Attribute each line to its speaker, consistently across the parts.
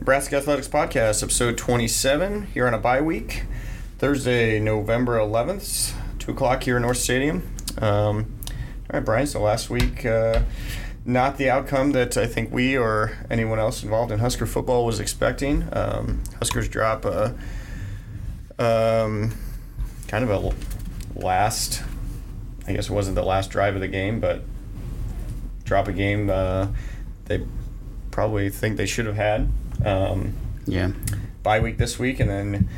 Speaker 1: Nebraska Athletics Podcast, episode 27, here on a bye week. Thursday, November 11th, 2 o'clock here in North Stadium. Um, all right, Brian, so last week, uh, not the outcome that I think we or anyone else involved in Husker football was expecting. Um, Huskers drop a, um, kind of a last, I guess it wasn't the last drive of the game, but drop a game uh, they probably think they should have had. Um,
Speaker 2: Yeah.
Speaker 1: bye week this week, and then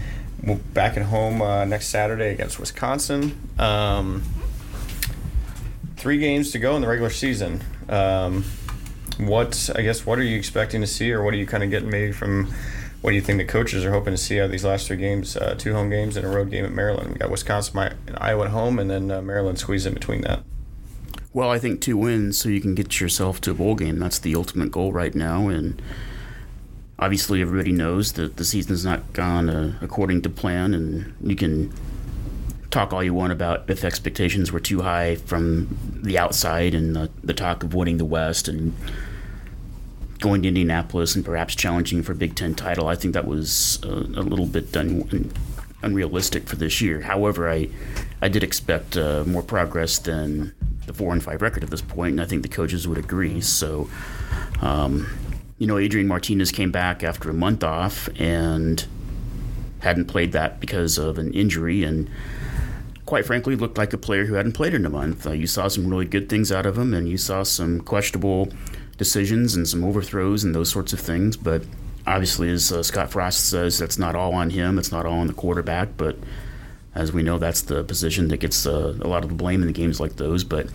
Speaker 1: we'll back at home uh, next Saturday against Wisconsin. Um, three games to go in the regular season. Um, what I guess what are you expecting to see, or what are you kind of getting maybe from? What do you think the coaches are hoping to see out of these last three games? Uh, two home games and a road game at Maryland. We got Wisconsin, and Iowa at home, and then uh, Maryland squeeze in between that.
Speaker 2: Well, I think two wins so you can get yourself to a bowl game. That's the ultimate goal right now. And obviously, everybody knows that the season's not gone uh, according to plan. And you can talk all you want about if expectations were too high from the outside and the, the talk of winning the West and going to Indianapolis and perhaps challenging for a Big Ten title. I think that was uh, a little bit un- unrealistic for this year. However, I I did expect uh, more progress than the four and five record at this point, and I think the coaches would agree. So, um, you know, Adrian Martinez came back after a month off and hadn't played that because of an injury, and quite frankly, looked like a player who hadn't played in a month. Uh, you saw some really good things out of him, and you saw some questionable decisions and some overthrows and those sorts of things. But obviously, as uh, Scott Frost says, that's not all on him. It's not all on the quarterback. But as we know, that's the position that gets uh, a lot of the blame in the games like those. But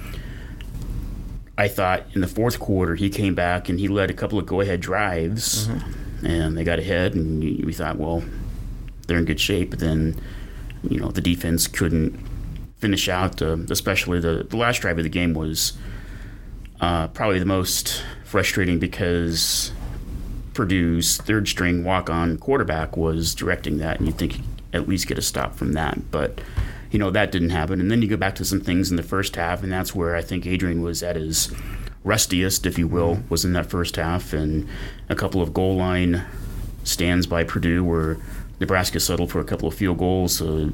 Speaker 2: I thought in the fourth quarter he came back and he led a couple of go-ahead drives, and they got ahead, and we thought, well, they're in good shape. But then, you know, the defense couldn't finish out. Uh, especially the, the last drive of the game was uh, probably the most frustrating because Purdue's third string walk on quarterback was directing that, and you'd think at least get a stop from that. But, you know, that didn't happen. And then you go back to some things in the first half, and that's where I think Adrian was at his rustiest, if you will, was in that first half. And a couple of goal line stands by Purdue where Nebraska settled for a couple of field goals. Uh,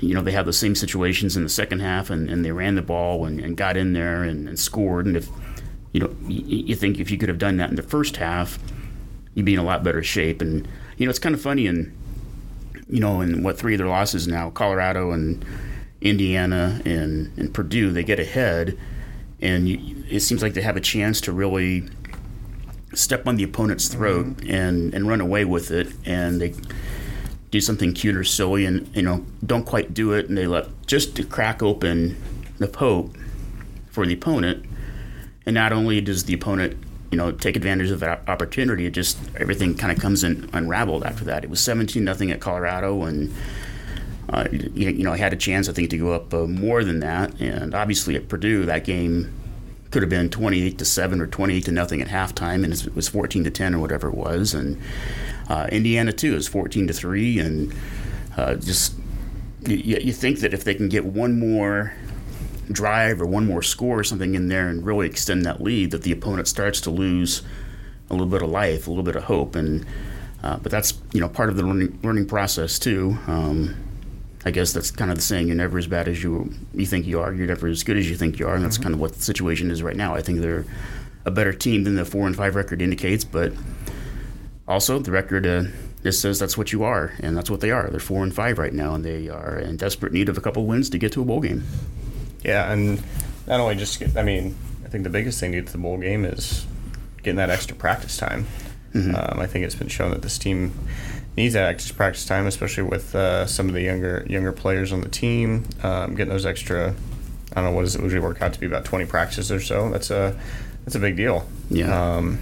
Speaker 2: you know, they had the same situations in the second half, and, and they ran the ball and, and got in there and, and scored. And if you know, you, you think if you could have done that in the first half, you'd be in a lot better shape. And you know, it's kind of funny, and you know, in what three of their losses now, Colorado and Indiana and, and Purdue, they get ahead, and you, it seems like they have a chance to really step on the opponent's throat mm-hmm. and, and run away with it, and they do something cute or silly and you know don't quite do it. And they let just to crack open the hope for the opponent. And not only does the opponent you know take advantage of that opportunity it just everything kind of comes in unraveled after that. It was 17 nothing at colorado and uh, you, you know I had a chance i think to go up uh, more than that. And obviously at purdue that game could have been 28 to 7 or 28 to nothing at halftime and it was 14 to 10 or whatever it was. And uh, Indiana too is 14 to three, and uh, just you, you think that if they can get one more drive or one more score or something in there and really extend that lead, that the opponent starts to lose a little bit of life, a little bit of hope, and uh, but that's you know part of the learning learning process too. Um, I guess that's kind of the saying: you're never as bad as you you think you are. You're never as good as you think you are, and that's kind of what the situation is right now. I think they're a better team than the four and five record indicates, but also the record uh, just says that's what you are, and that's what they are. They're four and five right now, and they are in desperate need of a couple wins to get to a bowl game.
Speaker 1: Yeah, and not only just get, I mean, I think the biggest thing to get to the bowl game is getting that extra practice time. Um, I think it's been shown that this team needs that extra practice time, especially with uh, some of the younger younger players on the team. Um, getting those extra, I don't know what does it usually work out to be about twenty practices or so. That's a that's a big deal.
Speaker 2: Yeah.
Speaker 1: Um,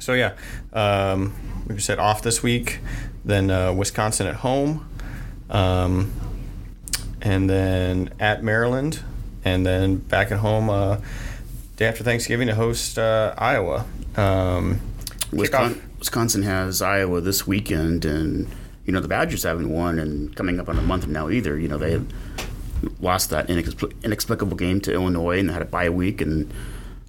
Speaker 1: so yeah, um, like we said, off this week. Then uh, Wisconsin at home, um, and then at Maryland, and then back at home uh, day after Thanksgiving to host uh, Iowa. Um,
Speaker 2: Wisconsin, Wisconsin has Iowa this weekend, and you know the Badgers haven't won, and coming up on a month now either. You know they have lost that inexpl- inexplicable game to Illinois and had a bye week, and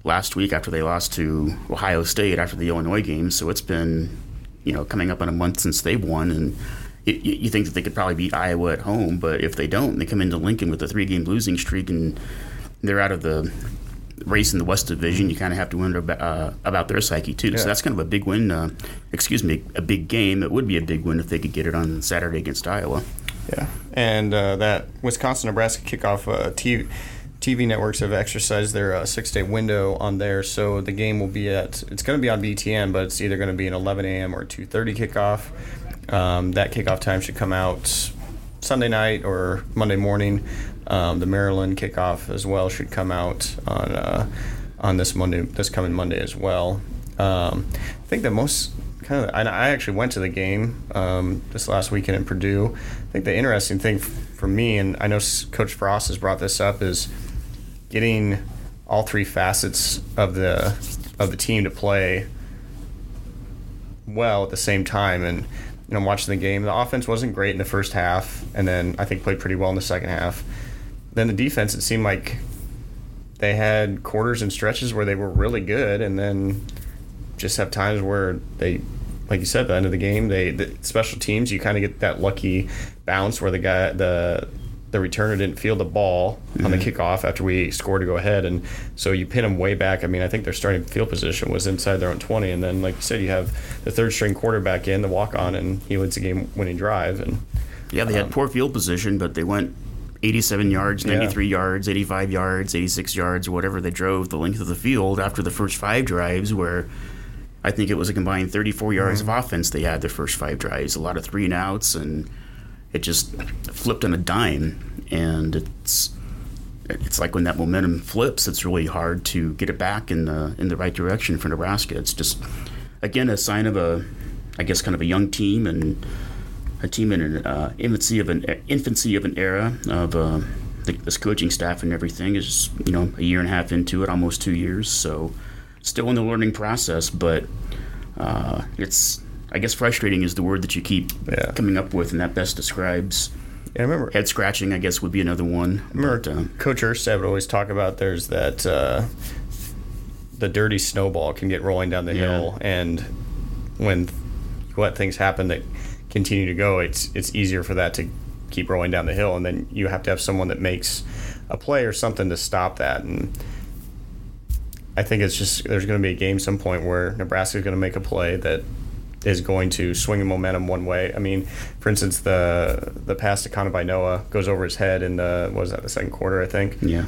Speaker 2: last week after they lost to Ohio State after the Illinois game. So it's been, you know, coming up on a month since they've won, and you, you think that they could probably beat Iowa at home, but if they don't, they come into Lincoln with a three-game losing streak, and they're out of the race in the West Division. You kind of have to wonder about, uh, about their psyche too.
Speaker 1: Yeah.
Speaker 2: So that's kind of a big win. Uh, excuse me, a big game. It would be a big win if they could get it on Saturday against Iowa.
Speaker 1: Yeah, and uh, that Wisconsin Nebraska kickoff uh, TV, TV networks have exercised their uh, six day window on there, so the game will be at it's going to be on BTN, but it's either going to be an 11 a.m. or 2:30 kickoff. Um, that kickoff time should come out Sunday night or Monday morning. Um, the Maryland kickoff as well should come out on uh, on this Monday, this coming Monday as well. Um, I think the most kind of, I actually went to the game um, this last weekend in Purdue. I think the interesting thing for me, and I know Coach Frost has brought this up, is getting all three facets of the of the team to play well at the same time. And you know, I'm watching the game. The offense wasn't great in the first half, and then I think played pretty well in the second half. Then the defense, it seemed like they had quarters and stretches where they were really good, and then just have times where they, like you said, at the end of the game, they the special teams, you kind of get that lucky bounce where the guy the the returner didn't feel the ball on the mm-hmm. kickoff after we scored to go ahead, and so you pin them way back. I mean, I think their starting field position was inside their own twenty, and then like you said, you have the third string quarterback in the walk on, and he leads the game winning drive, and
Speaker 2: Yeah, they had um, poor field position, but they went 87 yards,
Speaker 1: Yeah.
Speaker 2: 93 yards, 85 yards, 86 yards, whatever they drove the length of the field after the first five drives, where I think it was a combined 34 yards mm-hmm. of offense they had their first five drives. A lot of three and outs, and it just flipped on a dime. And it's it's like when that momentum flips, it's really hard to get it back in the in the right direction for Nebraska. It's just again a sign of a, I guess, kind of a young team and a team in an uh, infancy of an infancy of an era of uh, the, this coaching staff and everything is you know a year and a half into it, almost two years. So still in the learning process, but uh, it's I guess frustrating is the word that you keep
Speaker 1: Yeah.
Speaker 2: coming up with, and that best describes
Speaker 1: I remember
Speaker 2: head scratching. I guess would be another one.
Speaker 1: remember
Speaker 2: But, uh,
Speaker 1: Coach Erstad would always talk about there's that uh, the dirty snowball can get rolling down the
Speaker 2: Yeah.
Speaker 1: hill, and when let things happen that continue to go, it's it's easier for that to keep rolling down the hill, and then you have to have someone that makes a play or something to stop that. And I think it's just there's going to be a game some point where Nebraska's going to make a play that is going to swing the momentum one way. I mean, for instance, the the pass to Connor by Noah goes over his head in the what was that the second quarter, I think.
Speaker 2: yeah,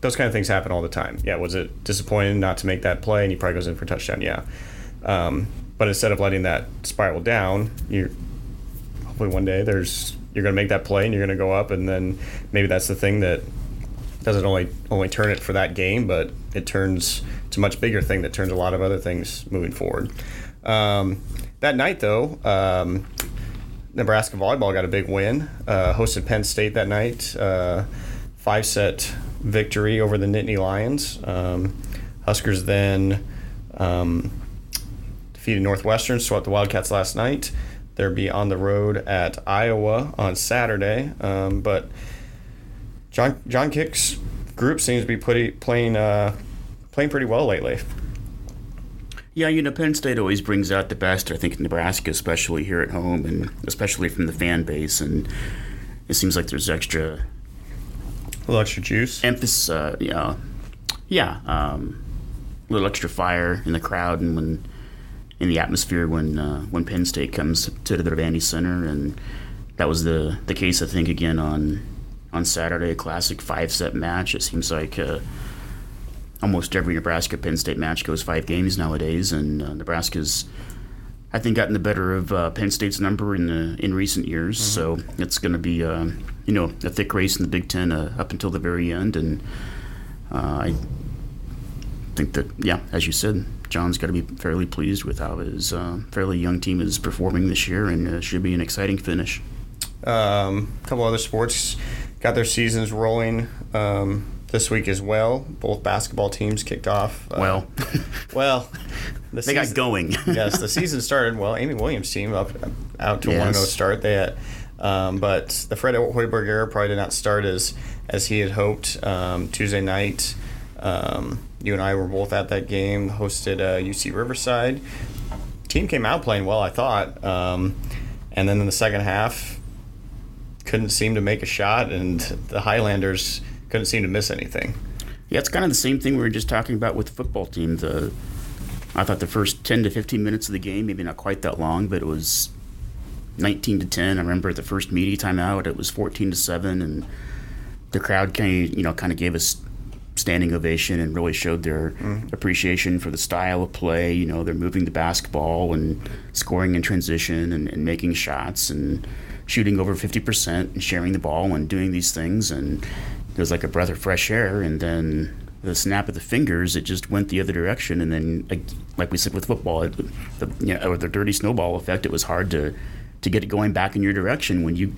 Speaker 1: Those kind of things happen all the time. Yeah, was it disappointing not to make that play and he probably goes in for a touchdown? Yeah. Um, but instead of letting that spiral down, you hopefully one day there's you're going to make that play and you're going to go up and then maybe that's the thing that doesn't only only turn it for that game, but it turns it's a much bigger thing that turns a lot of other things moving forward. Um, that night, though, um, Nebraska volleyball got a big win. Uh, hosted Penn State that night, uh, five set victory over the Nittany Lions. Um, Huskers then um, defeated Northwestern, swept the Wildcats last night. They'll be on the road at Iowa on Saturday, um, but John John Cook's group seems to be pretty, playing uh, playing pretty well lately.
Speaker 2: Yeah. You know, Penn State always brings out the best. I think Nebraska, especially here at home, and especially from the fan base, and it seems like there's extra
Speaker 1: A little extra juice.
Speaker 2: emphasis, uh, yeah, yeah, um, a little extra fire in the crowd and when in the atmosphere when uh, when Penn State comes to the Devaney Center, and that was the the case I think again on on Saturday, a classic five set match. It seems like. Uh, Almost every Nebraska Penn State match goes five games nowadays, and uh, Nebraska's, I think, gotten the better of uh, Penn State's number in the, in recent years. So it's going to be, uh, you know, a thick race in the Big Ten uh, up until the very end, and uh, I think that, yeah, as you said, John's got to be fairly pleased with how his uh, fairly young team is performing this year, and uh, should be an exciting finish.
Speaker 1: Um, a couple other sports got their seasons rolling um, this week as well. Both basketball teams kicked off. Uh,
Speaker 2: well,
Speaker 1: well, the
Speaker 2: they got going.
Speaker 1: yes, the season started well. Amy Williams' team up out to
Speaker 2: Yes.
Speaker 1: one zero start. They had, um, but the Fred Hoiberg era probably did not start as as he had hoped. Um, Tuesday night, Um, you and I were both at that game, hosted uh, UC Riverside. Team came out playing well, I thought. Um, and then in the second half, couldn't seem to make a shot, and the Highlanders couldn't seem to miss anything.
Speaker 2: Yeah, it's kind of the same thing we were just talking about with the football team. The I thought the first 10 to 15 minutes of the game, maybe not quite that long, but it was 19 to 10. I remember the first media timeout, it was 14 to 7, and the crowd kind of, you know, kind of gave us standing ovation and really showed their mm-hmm. appreciation for the style of play. You know, they're moving the basketball and scoring in transition and, and making shots and shooting over 50% and sharing the ball and doing these things. And it was like a breath of fresh air. And then the snap of the fingers, it just went the other direction. And then, like we said with football, it, the, you know, the dirty snowball effect, it was hard to, to get it going back in your direction when you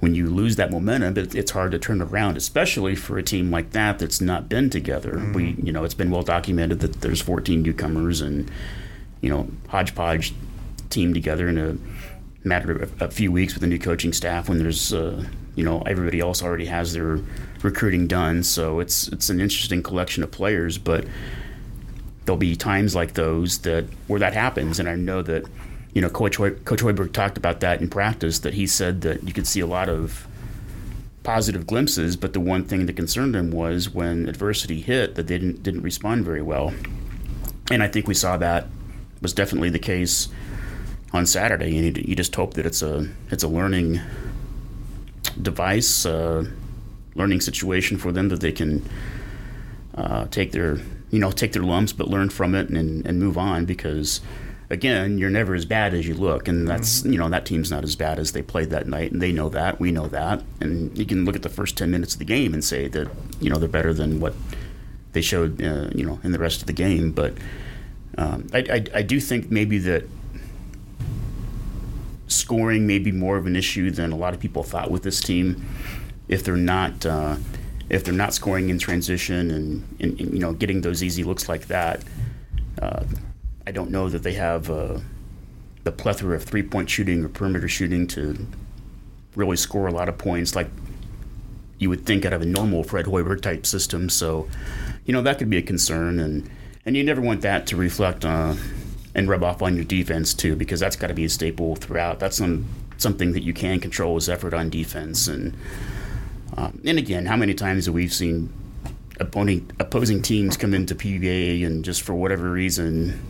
Speaker 2: when you lose that momentum, it's hard to turn around, especially for a team like that that's not been together. Mm-hmm. We, you know, it's been well documented that there's 14 newcomers and, you know, hodgepodge team together in a matter of a few weeks with a new coaching staff when there's, uh, you know, everybody else already has their recruiting done. So it's it's an interesting collection of players, but there'll be times like those that where that happens, and I know that you know, Coach, Hoy- Coach Hoiberg talked about that in practice, that he said that you could see a lot of positive glimpses, but the one thing that concerned him was when adversity hit that they didn't, didn't respond very well. And I think we saw that was definitely the case on Saturday, and you, you just hope that it's a it's a learning device, uh, learning situation for them that they can uh, take their you know take their lumps, but learn from it and, and move on because again, you're never as bad as you look, and that's mm-hmm. you know that team's not as bad as they played that night, and they know that, we know that, and you can look at the first ten minutes of the game and say that you know they're better than what they showed uh, you know in the rest of the game, but um, I, I, I do think maybe that scoring may be more of an issue than a lot of people thought with this team if they're not. Uh, if they're not scoring in transition and, and, and, you know getting those easy looks like that, uh, I don't know that they have uh, the plethora of three point shooting or perimeter shooting to really score a lot of points like you would think out of a normal Fred Hoiberg type system. So, you know, that could be a concern. And, and you never want that to reflect uh, and rub off on your defense, too, because that's got to be a staple throughout. That's some, something that you can control is effort on defense. And, um, and again, how many times have we seen opposing, opposing teams come into PBA and just for whatever reason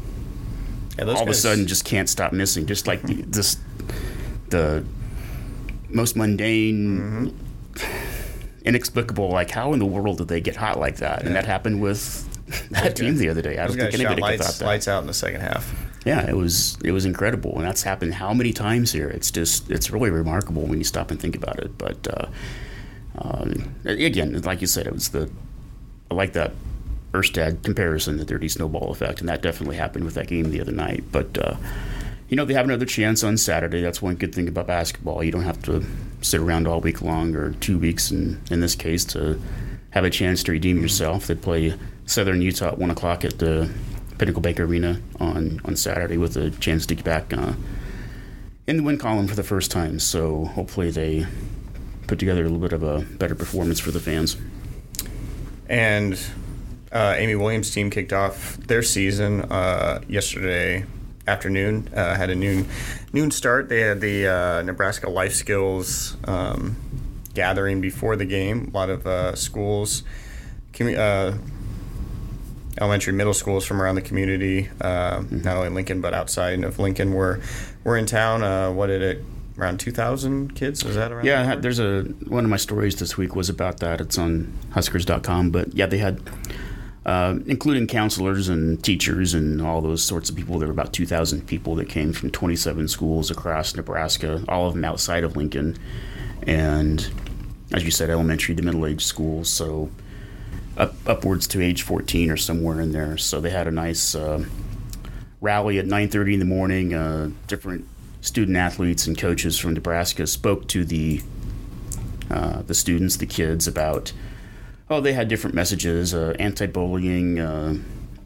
Speaker 2: yeah, all of a sudden just can't stop missing. Just like the, this, the most mundane, mm-hmm. inexplicable. Like, how in the world did they get hot like that? Yeah. And that happened with that team the other day. I don't think anybody
Speaker 1: lights,
Speaker 2: thought that.
Speaker 1: Lights out in the second half.
Speaker 2: Yeah, it was it was incredible, and that's happened how many times here? It's just it's really remarkable when you stop and think about it. But uh, um, again, like you said, it was the I like that Erstad comparison, the dirty snowball effect, and that definitely happened with that game the other night. But uh, you know, they have another chance on Saturday. That's one good thing about basketball. You don't have to sit around all week long or two weeks, in in this case, to have a chance to redeem yourself. They play Southern Utah at one o'clock at the Pinnacle Bank Arena on on Saturday with a chance to get back uh, in the win column for the first time. So hopefully they put together a little bit of a better performance for the fans.
Speaker 1: And uh, Amy Williams' team kicked off their season uh, yesterday afternoon. Uh, had a noon noon start. They had the uh, Nebraska Life Skills um, gathering before the game. A lot of uh, schools, commu- uh, elementary, middle schools from around the community, mm-hmm. not only Lincoln but outside of Lincoln, were were in town. what did it? around 2000 kids is that around
Speaker 2: yeah there's a one of my stories this week was about that it's on huskers.com but yeah they had uh, including counselors and teachers and all those sorts of people. There were about 2,000 people that came from 27 schools across Nebraska, all of them outside of Lincoln. And as you said, elementary to middle age schools, so up, upwards to age 14 or somewhere in there. So they had a nice uh, rally at 9:30 in the morning. Uh, different student athletes and coaches from Nebraska spoke to the uh, the students, the kids, about oh, they had different messages, uh, anti-bullying, uh,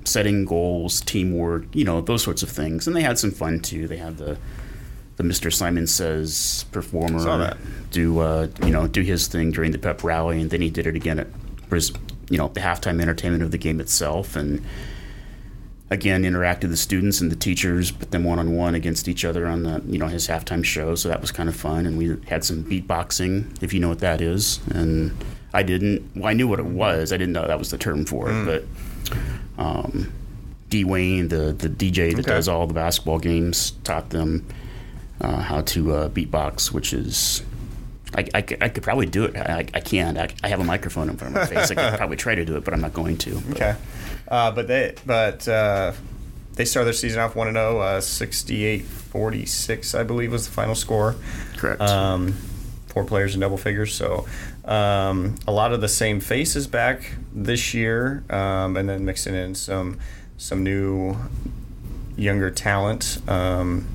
Speaker 2: setting goals, teamwork, you know, those sorts of things. And they had some fun too. They had the the Mr. Simon Says performer do uh, you know do his thing during the pep rally, and then he did it again at you know the halftime entertainment of the game itself, and again interacted with the students and the teachers, put them one on one against each other on the you know his halftime show. So that was kind of fun, and we had some beatboxing, if you know what that is, and I didn't. Well, I knew what it was. I didn't know that was the term for it, but. Um, D Wayne, the the DJ that
Speaker 1: Okay.
Speaker 2: does all the basketball games, taught them uh, how to uh, beatbox, which is. I, I, could- I could probably do it. I, I can't. I, I have a microphone in front of my face. I could probably try to do it, but I'm not going to. But-
Speaker 1: Okay. Uh, but they but uh, they started their season off 1 0, uh, 68 46, I believe, was the final score.
Speaker 2: Correct.
Speaker 1: Um, four players in double figures. So um, a lot of the same faces back this year, um, and then mixing in some some new younger talent. Um,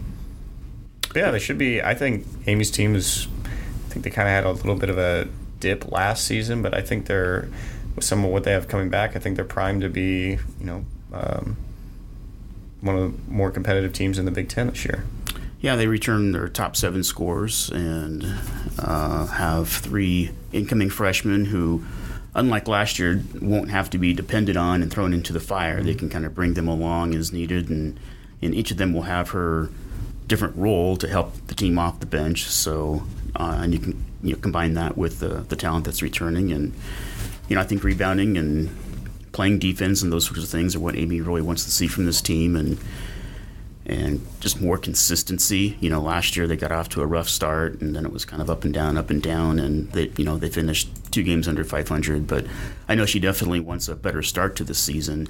Speaker 1: yeah, they should be. I think Amy's team is. Think they kind of had a little bit of a dip last season, but I think they're with some of what they have coming back. I think they're primed to be, you know, um, one of the more competitive teams in the Big Ten this year.
Speaker 2: Yeah, they return their top seven scores and uh, have three incoming freshmen who, unlike last year, won't have to be depended on and thrown into the fire. They can kind of bring them along as needed, and, and each of them will have her different role to help the team off the bench. So, uh, and you can you know, combine that with the, the talent that's returning, and you know, I think rebounding and playing defense and those sorts of things are what Amy really wants to see from this team, and and just more consistency. You know, last year they got off to a rough start, and then it was kind of up and down, up and down, and they, you know, they finished two games under 500. But I know she definitely wants a better start to the season,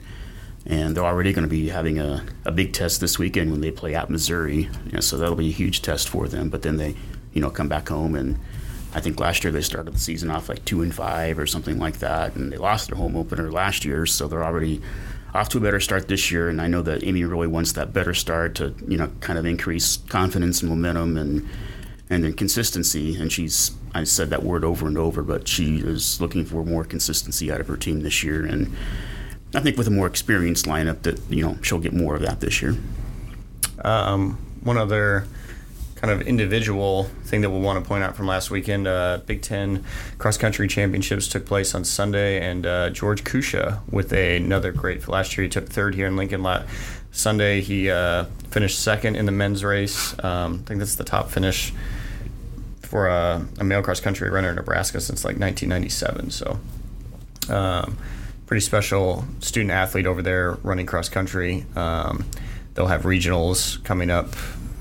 Speaker 2: and they're already going to be having a, a big test this weekend when they play at Missouri. You know, so that'll be a huge test for them. But then they, you know, come back home and. I think last year they started the season off like two and five or something like that, and they lost their home opener last year, so they're already off to a better start this year, and I know that Amy really wants that better start to you know kind of increase confidence and momentum and and then consistency. And she's I said that word over and over, but she is looking for more consistency out of her team this year, and I think with a more experienced lineup that you know she'll get more of that this year.
Speaker 1: Um, one other kind of individual thing that we'll want to point out from last weekend uh, Big Ten cross country championships took place on Sunday, and uh, George Kusche with a, another great. Last year he took third here in Lincoln. La- Sunday he uh, finished second in the men's race. Um, I think that's the top finish for a, a male cross country runner in Nebraska since like 1997. So. Um, pretty special student athlete over there running cross country. Um, they'll have regionals coming up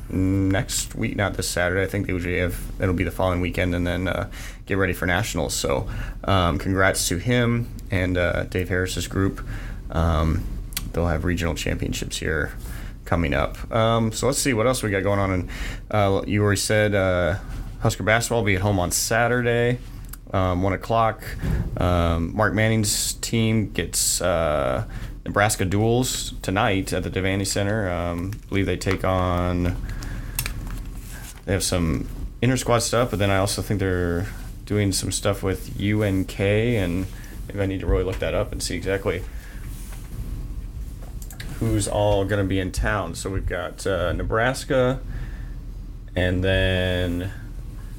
Speaker 1: next week, not this Saturday. I think they usually have it'll be the following weekend, and then uh, get ready for nationals. So, um, congrats to him and uh, Dave Harris's group. Um, they'll have regional championships here coming up. Um, so let's see what else we got going on. And uh, you already said uh, Husker basketball will be at home on Saturday um, one o'clock. Um, Mark Manning's team gets uh, Nebraska duels tonight at the Devaney Center. Um, I believe they take on. They have some inter squad stuff, but then I also think they're doing some stuff with UNK, and maybe I need to really look that up and see exactly who's all going to be in town. So we've got uh, Nebraska, and then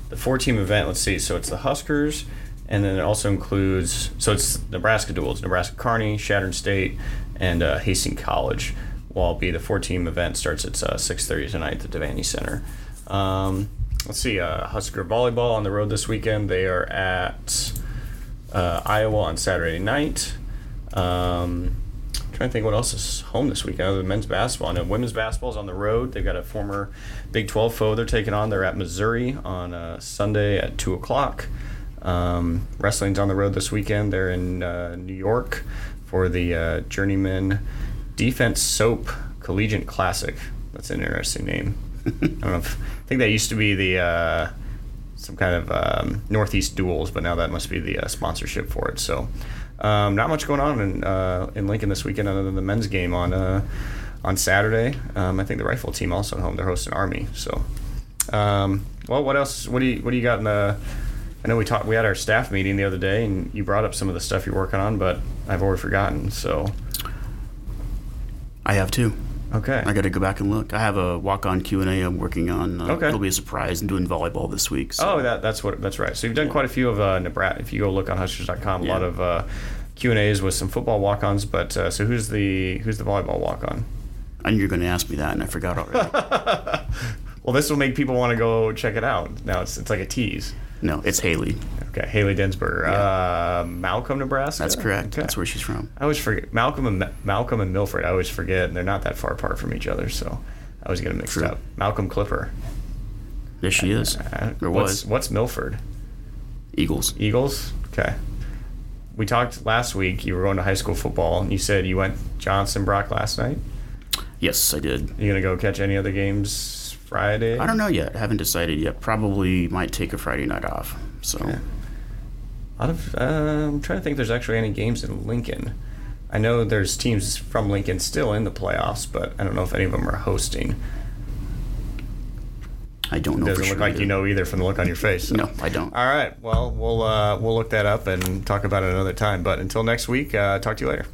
Speaker 1: the four team event, let's see. So it's the Huskers, and then it also includes, so it's Nebraska duels, Nebraska Kearney, Chadron State, and uh, Hastings College. Will all be the four team event starts at uh, 6:30 tonight at the Devaney Center. Um, let's see, uh, Husker volleyball on the road this weekend. They are at uh, Iowa on Saturday night. Um, trying to think what else is home this weekend other than men's basketball. And women's basketball is on the road. They've got a former Big 12 foe they're taking on. They're at Missouri on uh, Sunday at 2 o'clock. Um, wrestling's on the road this weekend. They're in uh, New York for the uh, Journeyman Defense Soap Collegiate Classic. That's an interesting name. I don't know if, I think that used to be the uh, some kind of um, Northeast duels, but now that must be the uh, sponsorship for it. So, um, not much going on in uh, in Lincoln this weekend other than the men's game on uh, on Saturday. Um, I think the rifle team also at home. They're hosting Army. So, um, well, what else? What do you what do you got in the? I know we talked. We had our staff meeting the other day, and you brought up some of the stuff you're working on, but I've already forgotten. So,
Speaker 2: I have two.
Speaker 1: Okay.
Speaker 2: I got to go back and look. I have a walk-on Q and A I'm working on. Uh,
Speaker 1: Okay.
Speaker 2: It'll be a surprise. I'm doing volleyball this week. So.
Speaker 1: Oh, that, that's what that's right. So you've done quite a few of uh, Nebraska. If you go look on Huskers.com, a lot of uh, Q and A's with some football walk-ons. But uh, so who's the who's the volleyball walk-on?
Speaker 2: I knew you were going to ask me that, and I forgot already.
Speaker 1: Well, this will make people want to go check it out. Now it's it's like a tease.
Speaker 2: no, it's Haley.
Speaker 1: Okay, Haley Densberger, uh, Malcolm, Nebraska.
Speaker 2: That's correct.
Speaker 1: Okay.
Speaker 2: That's where she's from.
Speaker 1: I always forget Malcolm and Malcolm and Milford. I always forget, and they're not that far apart from each other, so I always get them mixed
Speaker 2: True.
Speaker 1: up. Malcolm Clipper.
Speaker 2: There she is.
Speaker 1: Uh,
Speaker 2: Or
Speaker 1: what's,
Speaker 2: was.
Speaker 1: what's Milford?
Speaker 2: Eagles.
Speaker 1: Eagles. Okay. We talked last week. You were going to high school football, and you said you went Johnson Brock last night.
Speaker 2: Yes, I did.
Speaker 1: You gonna go catch any other games Friday?
Speaker 2: I don't know yet. Haven't decided yet. Probably might take a Friday night off. So
Speaker 1: Yeah. A lot of, uh, I'm trying to think. If there's actually any games in Lincoln. I know there's teams from Lincoln still in the playoffs, but I don't know if any of them are hosting.
Speaker 2: I don't know
Speaker 1: It
Speaker 2: Doesn't
Speaker 1: look
Speaker 2: sure.
Speaker 1: like you know either from the look on your face. so.
Speaker 2: No, I don't.
Speaker 1: All right. Well, we'll uh, we'll look that up and talk about it another time. But until next week, uh, talk to you later.